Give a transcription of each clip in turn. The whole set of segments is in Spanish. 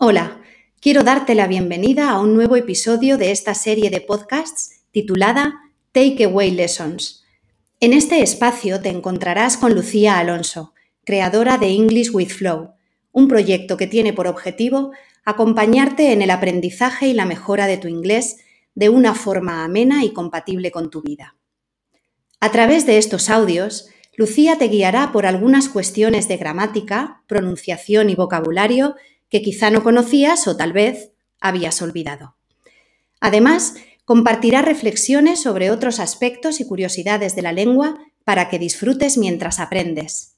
Hola, quiero darte la bienvenida a un nuevo episodio de esta serie de podcasts titulada Takeaway Lessons. En este espacio te encontrarás con Lucía Alonso, creadora de English with Flow, un proyecto que tiene por objetivo acompañarte en el aprendizaje y la mejora de tu inglés de una forma amena y compatible con tu vida. A través de estos audios, Lucía te guiará por algunas cuestiones de gramática, pronunciación y vocabulario que quizá no conocías o tal vez habías olvidado. Además, compartirá reflexiones sobre otros aspectos y curiosidades de la lengua para que disfrutes mientras aprendes.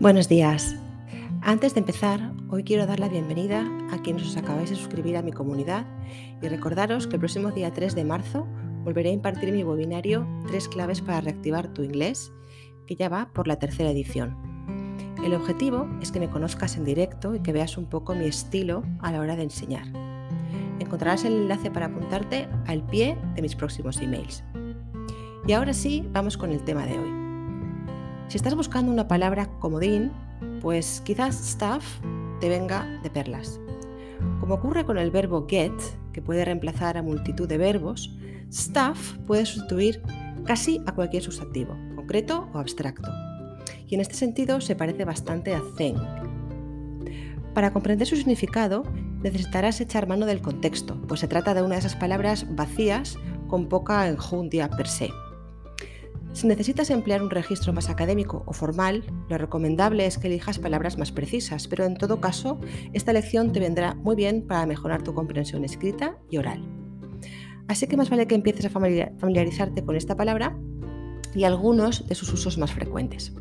Buenos días. Antes de empezar, hoy quiero dar la bienvenida a quienes os acabáis de suscribir a mi comunidad y recordaros que el próximo día 3 de marzo volveré a impartir mi webinario Tres claves para reactivar tu inglés, que ya va por la tercera edición. El objetivo es que me conozcas en directo y que veas un poco mi estilo a la hora de enseñar. Encontrarás el enlace para apuntarte al pie de mis próximos emails. Y ahora sí, vamos con el tema de hoy. Si estás buscando una palabra comodín, pues quizás stuff te venga de perlas. Como ocurre con el verbo get, que puede reemplazar a multitud de verbos, Stuff puede sustituir casi a cualquier sustantivo, concreto o abstracto. Y en este sentido se parece bastante a thing. Para comprender su significado, necesitarás echar mano del contexto, pues se trata de una de esas palabras vacías con poca enjundia per se. Si necesitas emplear un registro más académico o formal, lo recomendable es que elijas palabras más precisas, pero en todo caso, esta lección te vendrá muy bien para mejorar tu comprensión escrita y oral. Así que más vale que empieces a familiarizarte con esta palabra y algunos de sus usos más frecuentes.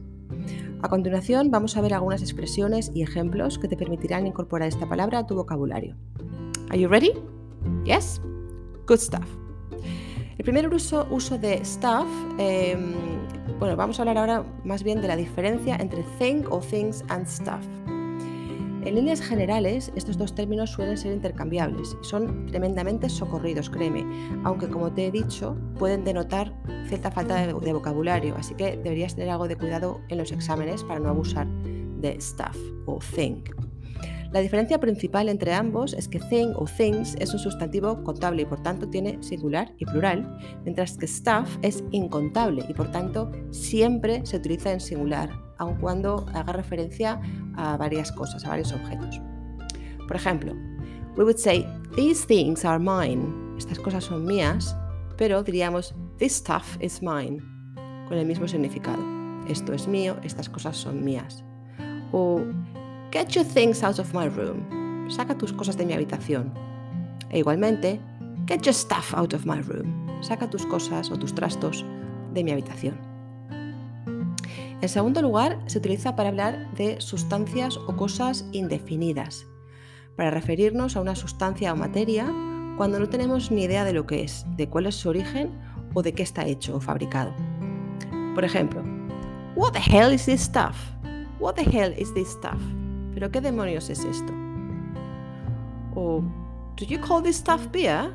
A continuación vamos a ver algunas expresiones y ejemplos que te permitirán incorporar esta palabra a tu vocabulario. Are you ready? Yes? Good stuff. El primer uso, de stuff, em, bueno, vamos a hablar ahora más bien de la diferencia entre thing o things and stuff. En líneas generales, estos dos términos suelen ser intercambiables y son tremendamente socorridos, créeme, aunque como te he dicho, pueden denotar cierta falta de, vocabulario, así que deberías tener algo de cuidado en los exámenes para no abusar de stuff o thing. La diferencia principal entre ambos es que thing o things es un sustantivo contable y por tanto tiene singular y plural, mientras que stuff es incontable y por tanto siempre se utiliza en singular, aun cuando haga referencia a varias cosas, a varios objetos. Por ejemplo, we would say, these things are mine. Estas cosas son mías, pero diríamos, this stuff is mine, con el mismo significado. Esto es mío, estas cosas son mías. O, get your things out of my room. Saca tus cosas de mi habitación. E igualmente, get your stuff out of my room. Saca tus cosas o tus trastos de mi habitación. En segundo lugar, se utiliza para hablar de sustancias o cosas indefinidas, para referirnos a una sustancia o materia cuando no tenemos ni idea de lo que es, de cuál es su origen o de qué está hecho o fabricado. Por ejemplo, What the hell is this stuff? What the hell is this stuff? ¿Pero qué demonios es esto? O Do you call this stuff beer?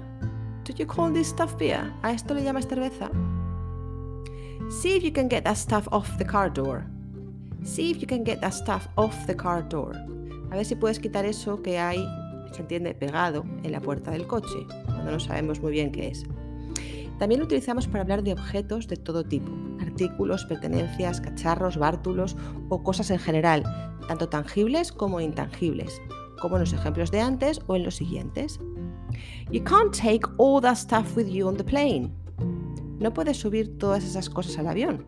Do you call this stuff beer? ¿A esto le llamas cerveza? See if you can get that stuff off the car door. See if you can get that stuff off the car door. A ver si puedes quitar eso que hay, se entiende, pegado en la puerta del coche, cuando no sabemos muy bien qué es. También lo utilizamos para hablar de objetos de todo tipo, artículos, pertenencias, cacharros, bártulos o cosas en general, tanto tangibles como intangibles, como en los ejemplos de antes o en los siguientes. You can't take all that stuff with you on the plane. No puedes subir todas esas cosas al avión.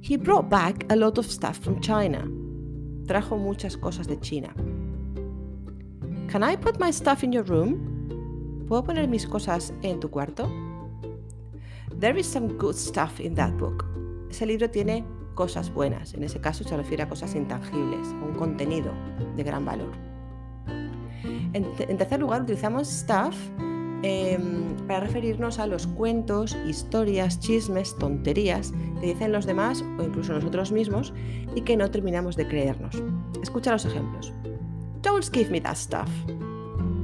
He brought back a lot of stuff from China. Trajo muchas cosas de China. Can I put my stuff in your room? ¿Puedo poner mis cosas en tu cuarto? There is some good stuff in that book. Ese libro tiene cosas buenas. En ese caso se refiere a cosas intangibles, un contenido de gran valor. En, en tercer lugar, utilizamos stuff Em, para referirnos a los cuentos, historias, chismes, tonterías que dicen los demás o incluso nosotros mismos y que no terminamos de creernos. Escucha los ejemplos. Don't give me that stuff.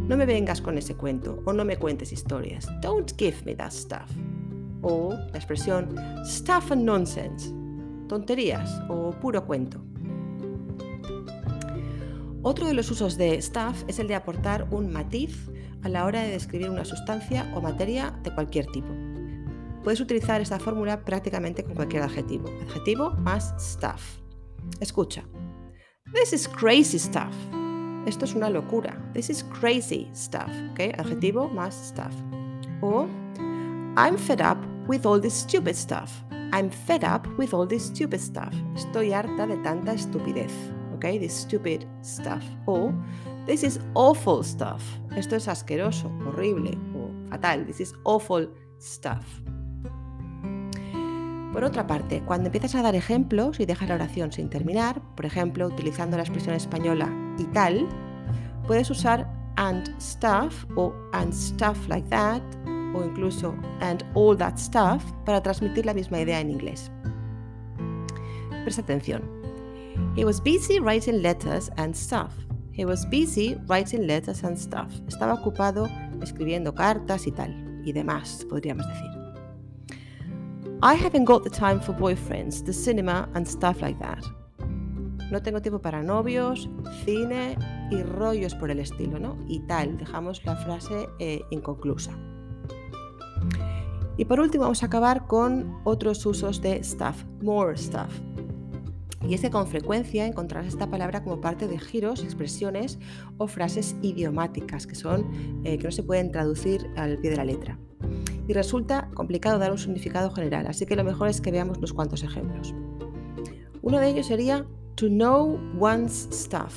no me vengas con ese cuento o no me cuentes historias. Don't give me that stuff. O la expresión stuff and nonsense, tonterías o puro cuento. Otro de los usos de stuff es el de aportar un matiz a la hora de describir una sustancia o materia de cualquier tipo. Puedes utilizar esta fórmula prácticamente con cualquier adjetivo. Adjetivo más stuff. Escucha. This is crazy stuff. Esto es una locura. This is crazy stuff. ¿okay? Adjetivo más stuff. O I'm fed up with all this stupid stuff. I'm fed up with all this stupid stuff. Estoy harta de tanta estupidez. Okay, this stupid stuff. O this is awful stuff. Esto es asqueroso, horrible o fatal. This is awful stuff. Por otra parte, cuando empiezas a dar ejemplos y dejas la oración sin terminar, por ejemplo, utilizando la expresión española y tal, puedes usar and stuff o and stuff like that o incluso and all that stuff para transmitir la misma idea en inglés. Presta atención. He was busy writing letters and stuff. He was busy writing letters and stuff. Estaba ocupado escribiendo cartas y tal, y demás, podríamos decir. I haven't got the time for boyfriends, the cinema and stuff like that. No tengo tiempo para novios, cine y rollos por el estilo, ¿no? Y tal, dejamos la frase eh, inconclusa. Y por último vamos a acabar con otros usos de stuff, more stuff. Y es que con frecuencia encontrarás esta palabra como parte de giros, expresiones o frases idiomáticas que son eh, que no se pueden traducir al pie de la letra y resulta complicado dar un significado general, así que lo mejor es que veamos unos cuantos ejemplos. Uno de ellos sería to know one's stuff,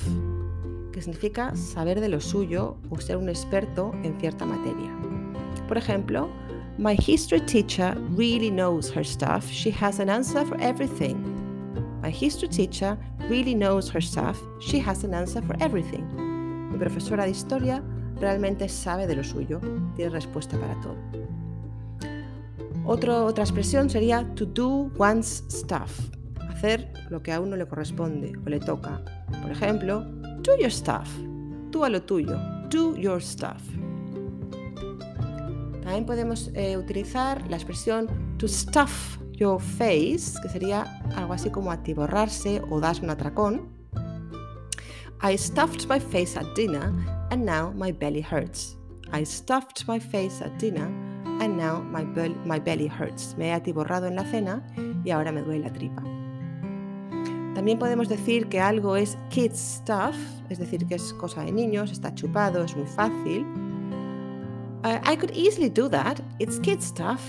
que significa saber de lo suyo o ser un experto en cierta materia. Por ejemplo, My history teacher really knows her stuff. She has an answer for everything. History teacher really knows her stuff. She has an answer for everything. Mi profesora de historia realmente sabe de lo suyo, tiene respuesta para todo otra expresión sería to do one's stuff, hacer lo que a uno le corresponde o le toca. Por ejemplo, do your stuff, tú a lo tuyo, do your stuff. También podemos eh, utilizar la expresión to stuff your face, que sería algo así como atiborrarse o darse un atracón. I stuffed my face at dinner and now my belly hurts. I stuffed my face at dinner and now my, my belly hurts. Me he atiborrado en la cena y ahora me duele la tripa. También podemos decir que algo es kids stuff, es decir, que es cosa de niños, está chupado, es muy fácil. I could easily do that, it's kids stuff.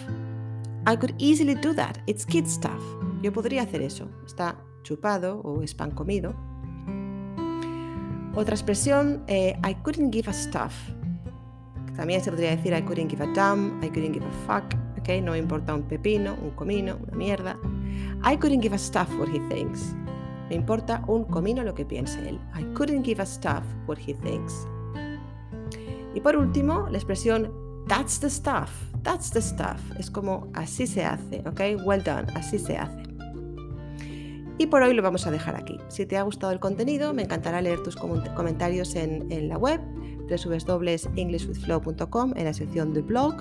I could easily do that, it's kids stuff. Yo podría hacer eso, está chupado o es pan comido. Otra expresión, eh, I couldn't give a stuff. También se podría decir I couldn't give a damn, I couldn't give a fuck, okay? No me importa un pepino, un comino, una mierda. I couldn't give a stuff what he thinks. Me importa un comino lo que piense él. I couldn't give a stuff what he thinks. Y por último, la expresión that's the stuff. That's the stuff. Es como así se hace, ¿ok? Well done, así se hace. Y por hoy lo vamos a dejar aquí. Si te ha gustado el contenido, me encantará leer tus comentarios en, la web www.englishwithflow.com en la sección de blog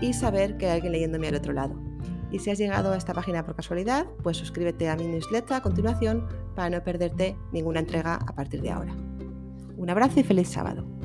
y saber que hay alguien leyéndome al otro lado. Y si has llegado a esta página por casualidad, pues suscríbete a mi newsletter a continuación para no perderte ninguna entrega a partir de ahora. Un abrazo y feliz sábado.